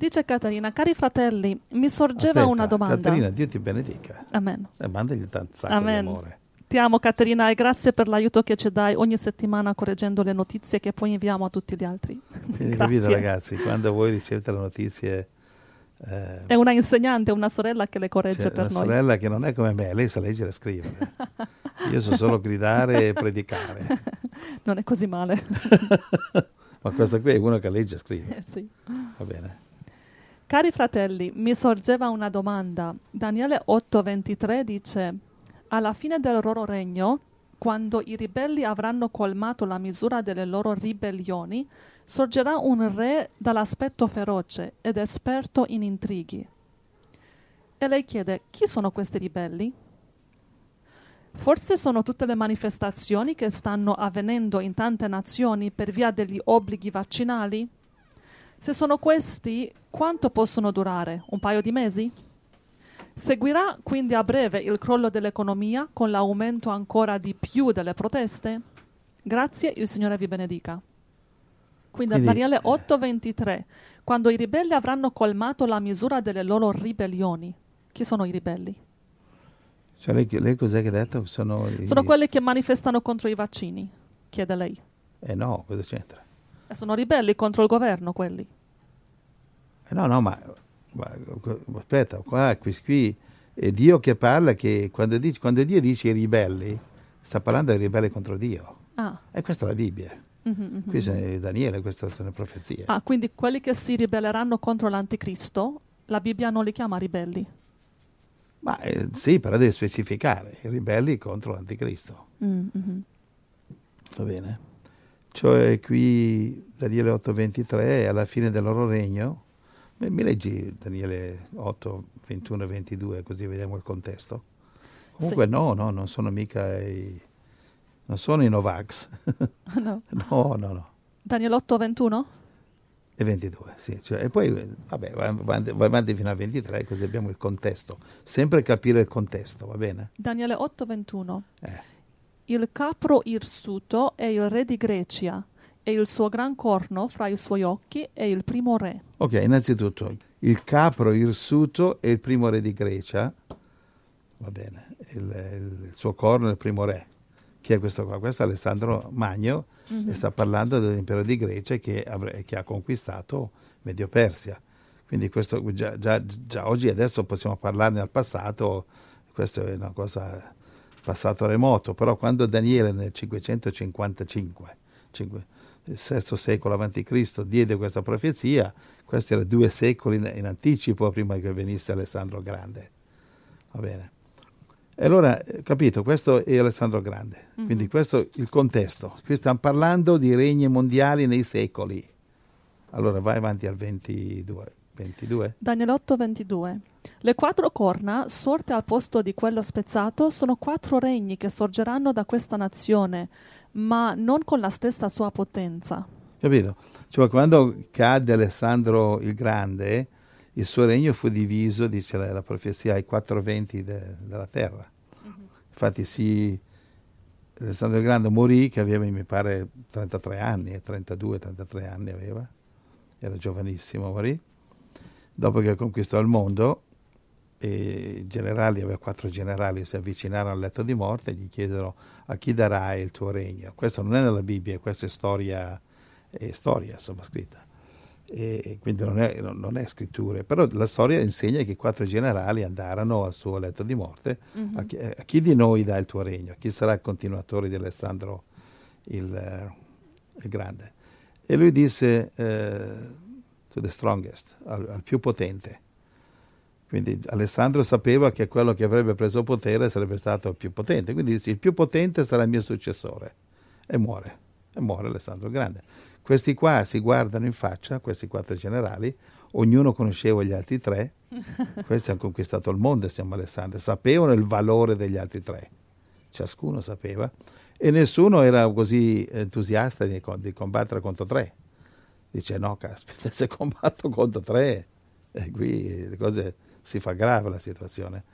Dice Caterina, cari fratelli, mi sorgeva Aspetta, una domanda. Caterina, Dio ti benedica. Amen. E mandagli tanto sacco Amen. di amore. Ti amo Caterina e grazie per l'aiuto che ci dai ogni settimana correggendo le notizie che poi inviamo a tutti gli altri. Quindi capito ragazzi, quando voi ricevete le notizie... eh, È una insegnante, una sorella che le corregge c'è per una noi. sorella che non è come me, lei sa leggere e scrivere. Io so solo gridare e predicare. Non è così male. Ma questa qui è uno che legge e scrive. Eh, sì. Va bene. Cari fratelli, mi sorgeva una domanda. Daniele 8:23 dice: Alla fine del loro regno, quando i ribelli avranno colmato la misura delle loro ribellioni, sorgerà un re dall'aspetto feroce ed esperto in intrighi. E lei chiede: Chi sono questi ribelli? Forse sono tutte le manifestazioni che stanno avvenendo in tante nazioni per via degli obblighi vaccinali? Se sono questi, quanto possono durare? Un paio di mesi? Seguirà quindi a breve il crollo dell'economia con l'aumento ancora di più delle proteste? Grazie, il Signore vi benedica. Quindi, Quindi- Daniele 8:23, quando i ribelli avranno colmato la misura delle loro ribellioni. Chi sono i ribelli? Cioè, lei, lei cos'è che ha detto? Sono, i- Sono quelli che manifestano contro i vaccini, chiede lei. Eh no, cosa c'entra? E sono ribelli contro il governo quelli. Eh no, no, ma, ma- aspetta, qua, qui, qui è Dio che parla che quando, dice- quando Dio dice i ribelli, sta parlando dei ribelli contro Dio. Ah, E questa è la Bibbia. mhm, mhm. Qui è Daniele, queste sono le profezie. Ah, quindi quelli che si ribelleranno contro l'anticristo, la Bibbia non li chiama ribelli. Ma eh, sì, però deve specificare, i ribelli contro l'anticristo. Mm, mhm. Va bene? Cioè qui Daniele 8:23 alla fine del loro regno. Mi leggi Daniele 8, 21 e 22 così vediamo il contesto. Comunque Sì. no, no, non sono mica i... non sono i Novax. No. no, no, no. Daniele 8, 21? E 22, sì. Cioè, e poi, vabbè, vai avanti, vai avanti fino al 23 così abbiamo il contesto. Sempre capire il contesto, va bene? Daniele 8, 21. Eh. Il capro irsuto è il re di Grecia e il suo gran corno fra i suoi occhi è il primo re. Ok, innanzitutto, il capro irsuto è il primo re di Grecia, va bene, il, il- suo corno è il primo re. Chi è questo qua? Questo è Alessandro Magno Mhm. e sta parlando dell'impero di Grecia che, avre- che ha conquistato Medio Persia. Quindi questo già, già- già oggi adesso possiamo parlarne al passato, questo è una cosa passato remoto, però quando Daniele nel 555, cinque- il VI secolo a.C., diede questa profezia, questi erano due secoli in, in anticipo prima che venisse Alessandro Grande. Va bene. E allora, eh, capito, questo è Alessandro Grande, Mhm. quindi questo è il contesto. Qui stiamo parlando di regni mondiali nei secoli. Allora vai avanti al 22. 22? Daniele 8, 22. Le quattro corna, sorte al posto di quello spezzato, sono quattro regni che sorgeranno da questa nazione, ma non con la stessa sua potenza. Capito? Cioè, quando cadde Alessandro il Grande, il suo regno fu diviso, dice la, la profezia, ai quattro venti de- della terra. Infatti, sì, Alessandro il Grande morì, che aveva, mi pare, 33 anni, 32, 33 anni aveva, era giovanissimo, morì. Dopo che conquistò il mondo, i generali, aveva quattro generali, si avvicinarono al letto di morte e gli chiesero a chi darai il tuo regno. Questo non è nella Bibbia, questa è storia, è storia insomma, scritta. E quindi non è, non- è scritture, però la storia insegna che i quattro generali andarono al suo letto di morte. Mhm. A, chi, a chi di noi dà il tuo regno? Chi sarà il continuatore di Alessandro il, il Grande? E lui disse eh, to the strongest, al, al più potente. Quindi Alessandro sapeva che quello che avrebbe preso potere sarebbe stato il più potente, quindi disse il più potente sarà il mio successore. E muore, e muore Alessandro il Grande. Questi qua si guardano in faccia, questi quattro generali, ognuno conosceva gli altri tre, questi hanno conquistato il mondo insieme a Alessandro, sapevano il valore degli altri tre, ciascuno sapeva, e nessuno era così entusiasta di, di combattere contro tre. Dice no, caspita, se combatto contro tre, e qui le cose si fa grave la situazione.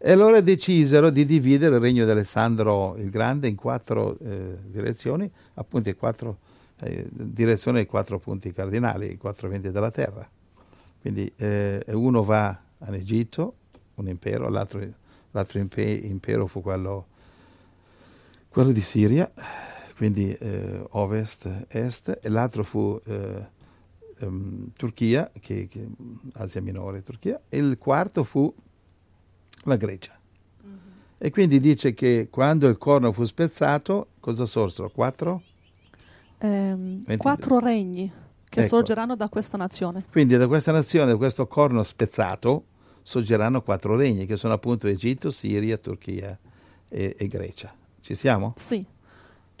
E allora decisero di dividere il regno di Alessandro il Grande in quattro eh, direzioni, appunto in quattro eh, direzioni ai quattro punti cardinali, i quattro venti della terra. Quindi eh, uno va in Egitto, un impero, l'altro, l'altro impe- impero fu quello, quello, di Siria, quindi eh, ovest, est, e l'altro fu eh, um, Turchia, che, che, Asia Minore, Turchia, e il quarto fu la Grecia. Mm-hmm. E quindi dice che quando il corno fu spezzato, cosa sorsero? Quattro? Eh, quattro regni che ecco. sorgeranno da questa nazione. Quindi da questa nazione, da questo corno spezzato, sorgeranno quattro regni, che sono appunto Egitto, Siria, Turchia e, e Grecia. Ci siamo? Sì.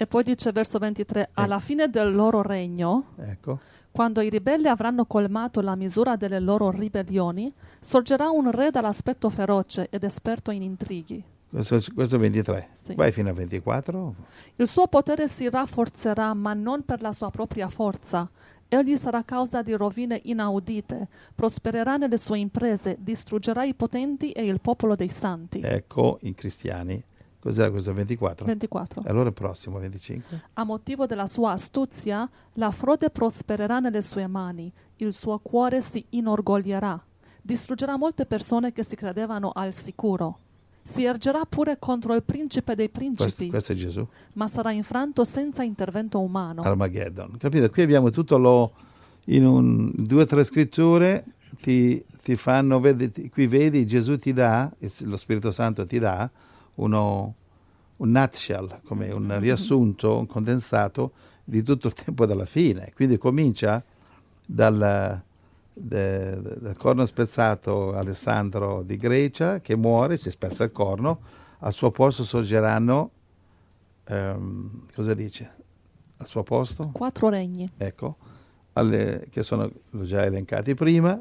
E poi dice verso 23, ecco. alla fine del loro regno, ecco. quando i ribelli avranno colmato la misura delle loro ribellioni, sorgerà un re dall'aspetto feroce ed esperto in intrighi. Questo, questo è 23. Sì. Vai fino a 24. Il suo potere si rafforzerà, ma non per la sua propria forza. Egli sarà causa di rovine inaudite, prospererà nelle sue imprese, distruggerà i potenti e il popolo dei santi. Ecco i cristiani Cos'era questo 24? 24. E allora il prossimo 25? A motivo della sua astuzia, la frode prospererà nelle sue mani, il suo cuore si inorgoglierà, distruggerà molte persone che si credevano al sicuro. Si ergerà pure contro il principe dei principi. Questo, questo è Gesù. Ma sarà infranto senza intervento umano. Armageddon. Capito? Qui abbiamo tutto lo. In un, due o tre scritture ti, ti fanno vedere. Qui vedi, Gesù ti dà, lo Spirito Santo ti dà uno, un nutshell, come un mm-hmm. riassunto, un condensato di tutto il tempo della fine. Quindi comincia dal, de, de, dal corno spezzato Alessandro di Grecia che muore, si spezza il corno, al suo posto sorgeranno, um, cosa dice? Al suo posto? Quattro regni. Ecco, alle, che sono, l'ho già elencati prima,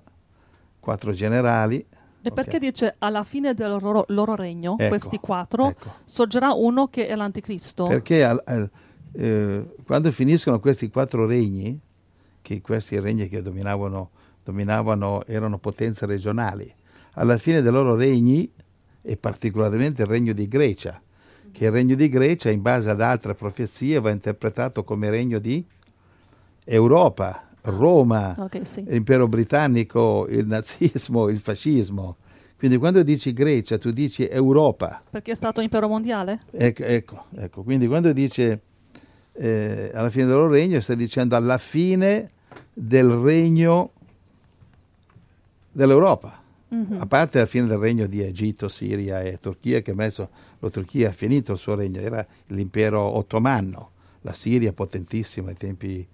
quattro generali, e perché dice alla fine del loro, loro regno, ecco, questi quattro, ecco. sorgerà uno che è l'anticristo? Perché al, al, eh, quando finiscono questi quattro regni, che questi regni che dominavano, dominavano erano potenze regionali, alla fine dei loro regni, e particolarmente il regno di Grecia, che il regno di Grecia, in base ad altre profezie, va interpretato come regno di Europa, Roma, okay, sì. l'impero britannico, il nazismo, il fascismo. Quindi quando dici Grecia, tu dici Europa. Perché è stato impero mondiale? Ecco, ecco, ecco. quindi quando dice eh, alla fine del loro regno, sta dicendo alla fine del regno dell'Europa. Mm-hmm. A parte la fine del regno di Egitto, Siria e Turchia, che adesso la Turchia ha finito il suo regno, era l'impero ottomano, la Siria potentissima ai tempi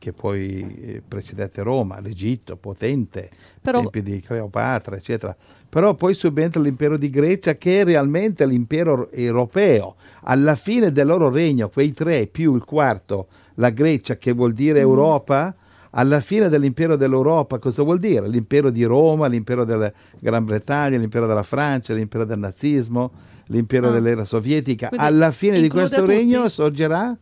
che poi eh, precedette Roma, l'Egitto potente, Però... tempi di Cleopatra, eccetera. Però poi subentra l'impero di Grecia che è realmente l'impero europeo. Alla fine del loro regno, quei tre più il quarto, la Grecia che vuol dire mm. Europa, alla fine dell'impero dell'Europa cosa vuol dire? L'impero di Roma, l'impero della Gran Bretagna, l'impero della Francia, l'impero del nazismo, l'impero ah. dell'era sovietica. Quindi alla fine di questo tutti. regno sorgerà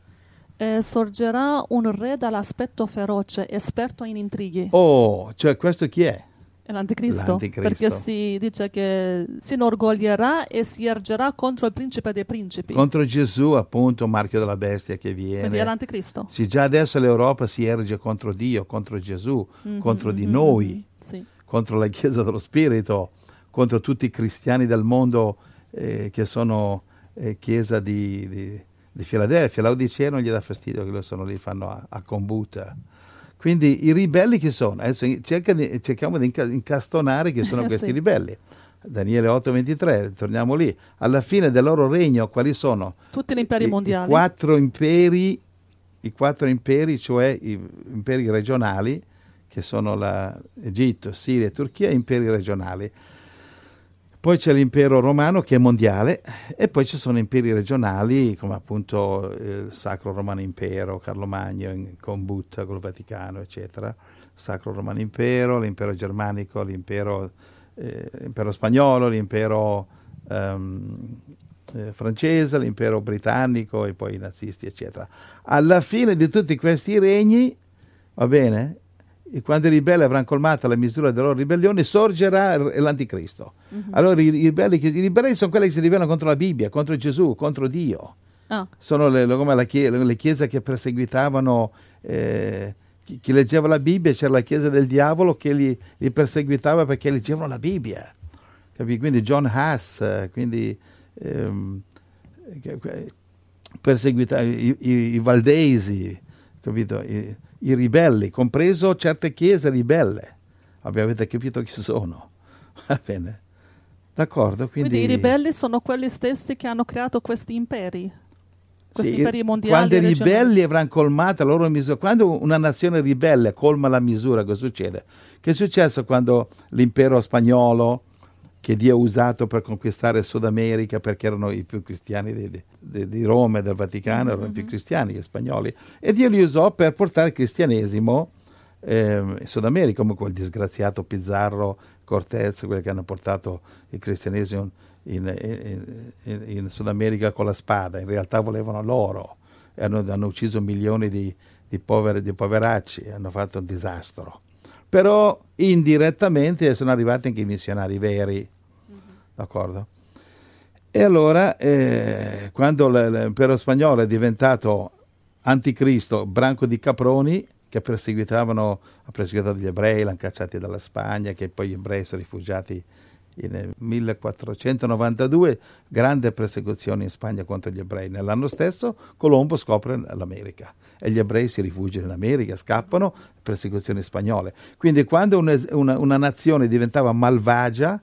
eh, sorgerà un re dall'aspetto feroce, esperto in intrighi. Oh, cioè questo chi è? È l'anticristo, l'anticristo. perché si dice che si inorgoglierà e si ergerà contro il principe dei principi. Contro Gesù, appunto, marchio della bestia che viene. Quindi è l'anticristo. Sì, già adesso l'Europa si erge contro Dio, contro Gesù, mm-hmm, contro di mm-hmm, noi, sì. contro la Chiesa dello Spirito, contro tutti i cristiani del mondo eh, che sono eh, Chiesa di, di di Filadelfia. Laodicea non gli dà fastidio che lo sono lì, fanno a, a combuta. Quindi i ribelli chi sono? Adesso di, cerchiamo di incastonare chi sono questi sì. ribelli. Daniele 8:23, torniamo lì. Alla fine del loro regno, quali sono? Tutti gli imperi I, mondiali. I quattro imperi, i quattro imperi, cioè i imperi regionali, che sono la, Egitto, Siria e Turchia, imperi regionali. Poi c'è l'impero romano che è mondiale e poi ci sono imperi regionali come appunto il Sacro Romano Impero, Carlo Magno con Butta, con il Vaticano, eccetera. Sacro Romano Impero, l'impero germanico, l'impero, eh, l'impero spagnolo, l'impero um, eh, francese, l'impero britannico e poi i nazisti, eccetera. Alla fine di tutti questi regni, va bene, e quando i ribelli avranno colmato la misura della loro ribellione, sorgerà l'anticristo. Uh-huh. Allora i, ribelli, i, ribelli, sono quelli che si ribellano contro la Bibbia, contro Gesù, contro Dio. Oh. Sono le, come la chiesa, le chiese che perseguitavano, eh, chi, chi, leggeva la Bibbia c'era la chiesa del diavolo che li, li perseguitava perché leggevano la Bibbia. Capì? Quindi John Haas, quindi ehm, perseguitava i, i, i, valdesi, capito? I, I, ribelli, compreso certe chiese ribelle. Avete capito chi sono? Va bene. D'accordo, quindi... quindi i ribelli sono quelli stessi che hanno creato questi imperi questi sì, imperi mondiali. Quando i ribelli avranno colmato la loro misura, quando una nazione ribelle colma la misura, cosa succede? Che è successo quando l'impero spagnolo, che Dio ha usato per conquistare il Sud America, perché erano i più cristiani di, di, di Roma e del Vaticano, mm-hmm. erano i più cristiani, gli spagnoli, e Dio li usò per portare il cristianesimo eh, in Sud America, come quel disgraziato Pizarro, Cortez, quelli che hanno portato il cristianesimo in, in, in, Sud America con la spada, in realtà volevano l'oro, hanno, hanno ucciso milioni di, di, poveri, di poveracci, hanno fatto un disastro. Però indirettamente sono arrivati anche i missionari veri, d'accordo? E allora, eh, quando l'impero spagnolo è diventato anticristo, branco di caproni che perseguitavano, ha perseguitato gli ebrei, l'hanno cacciati dalla Spagna, che poi gli ebrei sono rifugiati nel 1492 grande persecuzione in Spagna contro gli ebrei. Nell'anno stesso Colombo scopre l'America e gli ebrei si rifugiano in America, scappano, persecuzioni spagnole. Quindi quando una, una, una nazione diventava malvagia,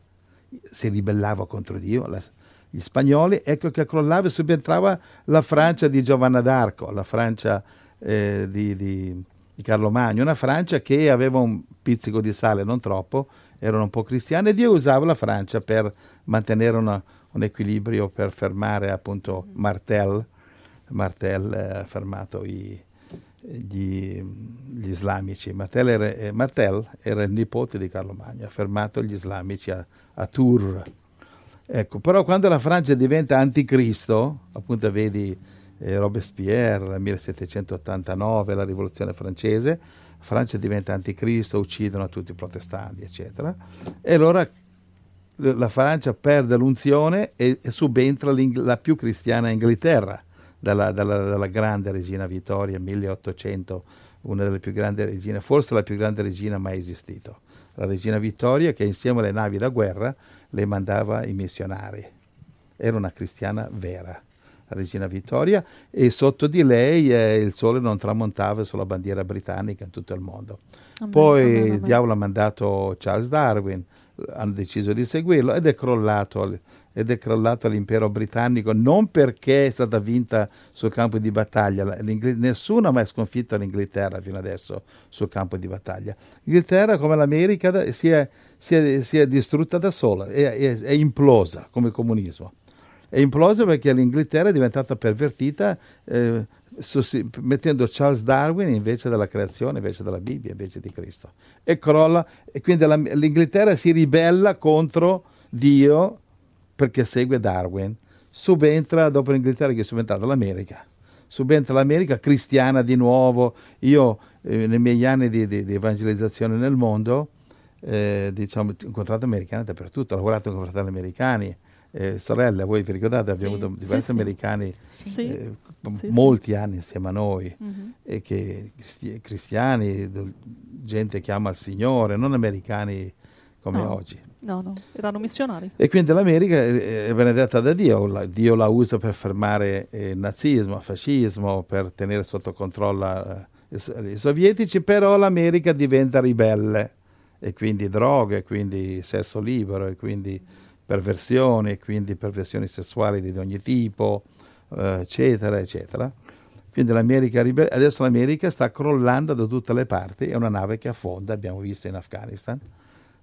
si ribellava contro Dio, la, gli spagnoli, ecco che crollava e subentrava la Francia di Giovanna d'Arco, la Francia eh, di, di Carlo Magno, una Francia che aveva un pizzico di sale, non troppo, erano un po' cristiani e Dio usava la Francia per mantenere una, un equilibrio, per fermare appunto Martel. Martel ha fermato i, gli, gli, islamici. Martel era, eh, Martel era, il nipote di Carlo Magno, ha fermato gli islamici a, a Tours. Ecco, però quando la Francia diventa anticristo, appunto vedi eh, Robespierre, 1789, la rivoluzione francese, Francia diventa anticristo, uccidono tutti i protestanti, eccetera. E allora la Francia perde l'unzione e, e subentra la più cristiana Inghilterra, dalla, dalla, dalla, grande regina Vittoria, 1800, una delle più grandi regine, forse la più grande regina mai esistita. La regina Vittoria che insieme alle navi da guerra le mandava i missionari. Era una cristiana vera la regina Vittoria, e sotto di lei eh, il sole non tramontava sulla bandiera britannica in tutto il mondo. Amen, Poi amen, amen. il diavolo ha mandato Charles Darwin, hanno deciso di seguirlo ed è crollato ed è crollato l'impero britannico non perché è stata vinta sul campo di battaglia, nessuno ha mai sconfitto l'Inghilterra fino adesso sul campo di battaglia. L'Inghilterra, come l'America, si è, si è, si è distrutta da sola, è, è, è implosa come il comunismo è implosa perché l'Inghilterra è diventata pervertita eh, mettendo Charles Darwin invece della creazione, invece della Bibbia, invece di Cristo. E crolla, e quindi la, l'Inghilterra si ribella contro Dio perché segue Darwin. Subentra, dopo l'Inghilterra che è subentrata l'America, subentra l'America cristiana di nuovo. Io eh, nei miei anni di, di, di evangelizzazione nel mondo, eh, diciamo, ho incontrato americani dappertutto, ho lavorato con fratelli americani, eh, sorelle, voi vi ricordate, abbiamo sì, avuto diversi sì, americani sì. Eh, molti anni insieme a noi, mm-hmm. e che cristi- cristiani, gente che ama il Signore, non americani come no. oggi. No, no, erano missionari. E quindi l'America è benedetta da Dio, Dio la usa per fermare il eh, nazismo, il fascismo, per tenere sotto controllo eh, i sovietici, però l'America diventa ribelle, e quindi droghe, quindi sesso libero, e quindi perversioni, quindi perversioni sessuali di ogni tipo, eh, eccetera, eccetera. Quindi l'America, adesso l'America sta crollando da tutte le parti, è una nave che affonda, abbiamo visto in Afghanistan.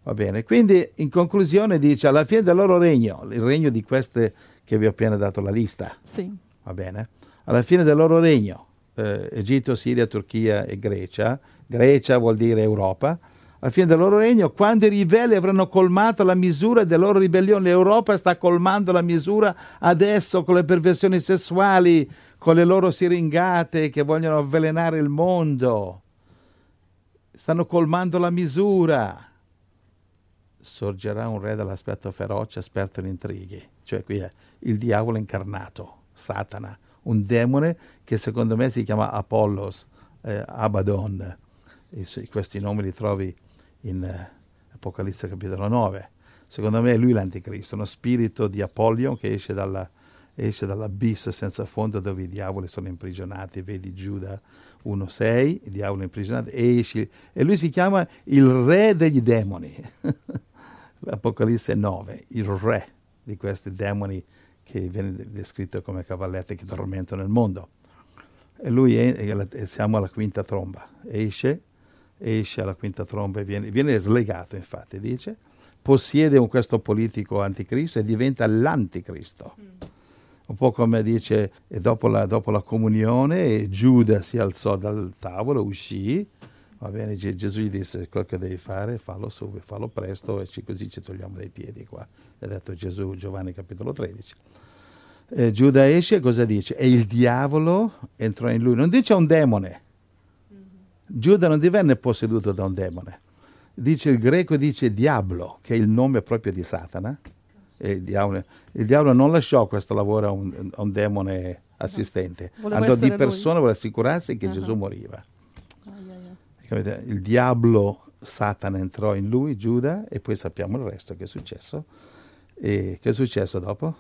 Va bene, quindi in conclusione dice alla fine del loro regno, il regno di queste che vi ho appena dato la lista. Sì. Va bene? Alla fine del loro regno, eh, Egitto, Siria, Turchia e Grecia, Grecia vuol dire Europa, alla fine del loro regno, quando i ribelli avranno colmato la misura della loro ribellione, l'Europa sta colmando la misura adesso con le perversioni sessuali, con le loro siringate che vogliono avvelenare il mondo. Stanno colmando la misura. Sorgerà un re dall'aspetto feroce, esperto in intrighi. Cioè qui è il diavolo incarnato, Satana, un demone che secondo me si chiama Apollos, eh, Abaddon su- questi nomi li trovi in eh, Apocalisse capitolo 9. Secondo me è lui l'anticristo, uno spirito di Apollyon che esce, dalla, esce dall'abisso senza fondo dove i diavoli sono imprigionati. Vedi Giuda 1.6, i diavoli imprigionati, e esce. E lui si chiama il re degli demoni. Apocalisse 9, il re di questi demoni che viene descritto come cavalletti che tormentano il mondo. E lui è, siamo alla quinta tromba, esce, esce alla quinta tromba e viene, viene slegato, infatti, dice, possiede un, questo politico anticristo e diventa l'anticristo. Mm. Un po' come dice, e dopo la, dopo la comunione Giuda si alzò dal tavolo, uscì, va bene, Gesù gli disse quel che devi fare, fallo subito, fallo presto e così ci togliamo dai piedi qua. Ha detto Gesù, Giovanni capitolo 13 eh, Giuda esce, cosa dice? E il diavolo entrò in lui. Non dice un demone. Giuda non divenne posseduto da un demone. Dice il greco, dice diablo, che è il nome proprio di Satana. Il diavolo, il diavolo, non lasciò questo lavoro a un, a un demone assistente. Voleva Andò di persona, vuole assicurarsi che Ah. Gesù moriva. Ai, ai. Capite? Il diavolo, Satana entrò in lui, Giuda, e poi sappiamo il resto che è successo. E che è successo dopo?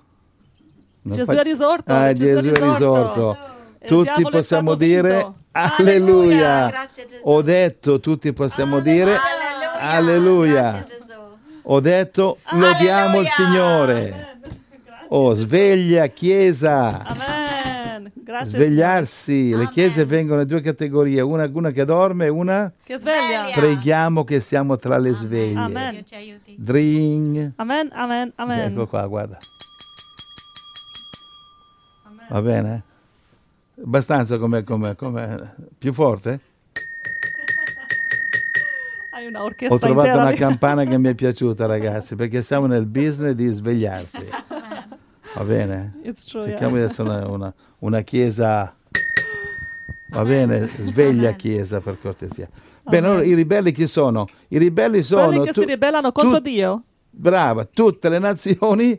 Non Gesù fa- è risorto. Ah, Gesù, Gesù è risorto. Il Tutti diavolo è possiamo dire alleluia. Grazie Gesù. Ho detto, tutti possiamo dire Alleluia. alleluia. Grazie Gesù. Ho detto lodiamo il Alleluia. Signore. Oh, sveglia Chiesa. Amen. Grazie. Svegliarsi. Le Amen. chiese vengono in due categorie, una, una che dorme e una Signore. Che sveglia. Preghiamo che siamo tra le sveglie. Amen. Dring. Amen, amen, amen. Ecco qua, guarda. Va bene? Abbastanza come, come, come più forte? Hai una orchestra Ho trovato intera una campana che mi è piaciuta, ragazzi, perché siamo nel business di svegliarsi. Va bene? True, Cerchiamo yeah. di essere una, una- una chiesa. Va bene? Sveglia chiesa per cortesia. Bene, allora i ribelli chi sono? I ribelli sono. Quelli che tu- si ribellano contro tu- Dio. Brava, tutte le nazioni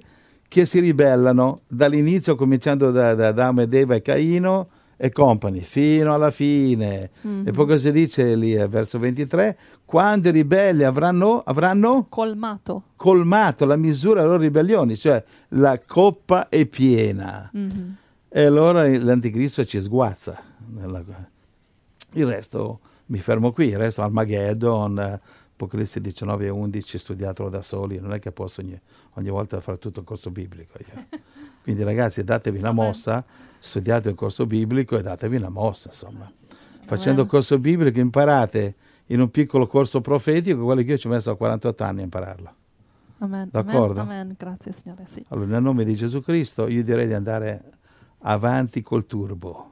che si ribellano dall'inizio, cominciando da, da Adamo ed Eva e Caino e company, fino alla fine. Mhm. E poi cosa dice lì, eh, verso 23? Quando i ribelli avranno, avranno Colmato. colmato la misura delle loro ribellioni, cioè la coppa è piena. Mhm. E allora l'anticristo ci sguazza. Nella- Il resto mi fermo qui, il resto Armageddon, Apocalisse 19 e 11, studiatelo da soli, non è che posso ogni, ogni volta fare tutto il corso biblico. io. Quindi ragazzi datevi la mossa, studiate il corso biblico e datevi la mossa, insomma. Facendo il corso biblico imparate in un piccolo corso profetico quello che io ci ho messo 48 anni a impararlo. Amen. D'accordo? Amen. Amen. Grazie Signore, sì. Allora, nel nome di Gesù Cristo, io direi di andare avanti col turbo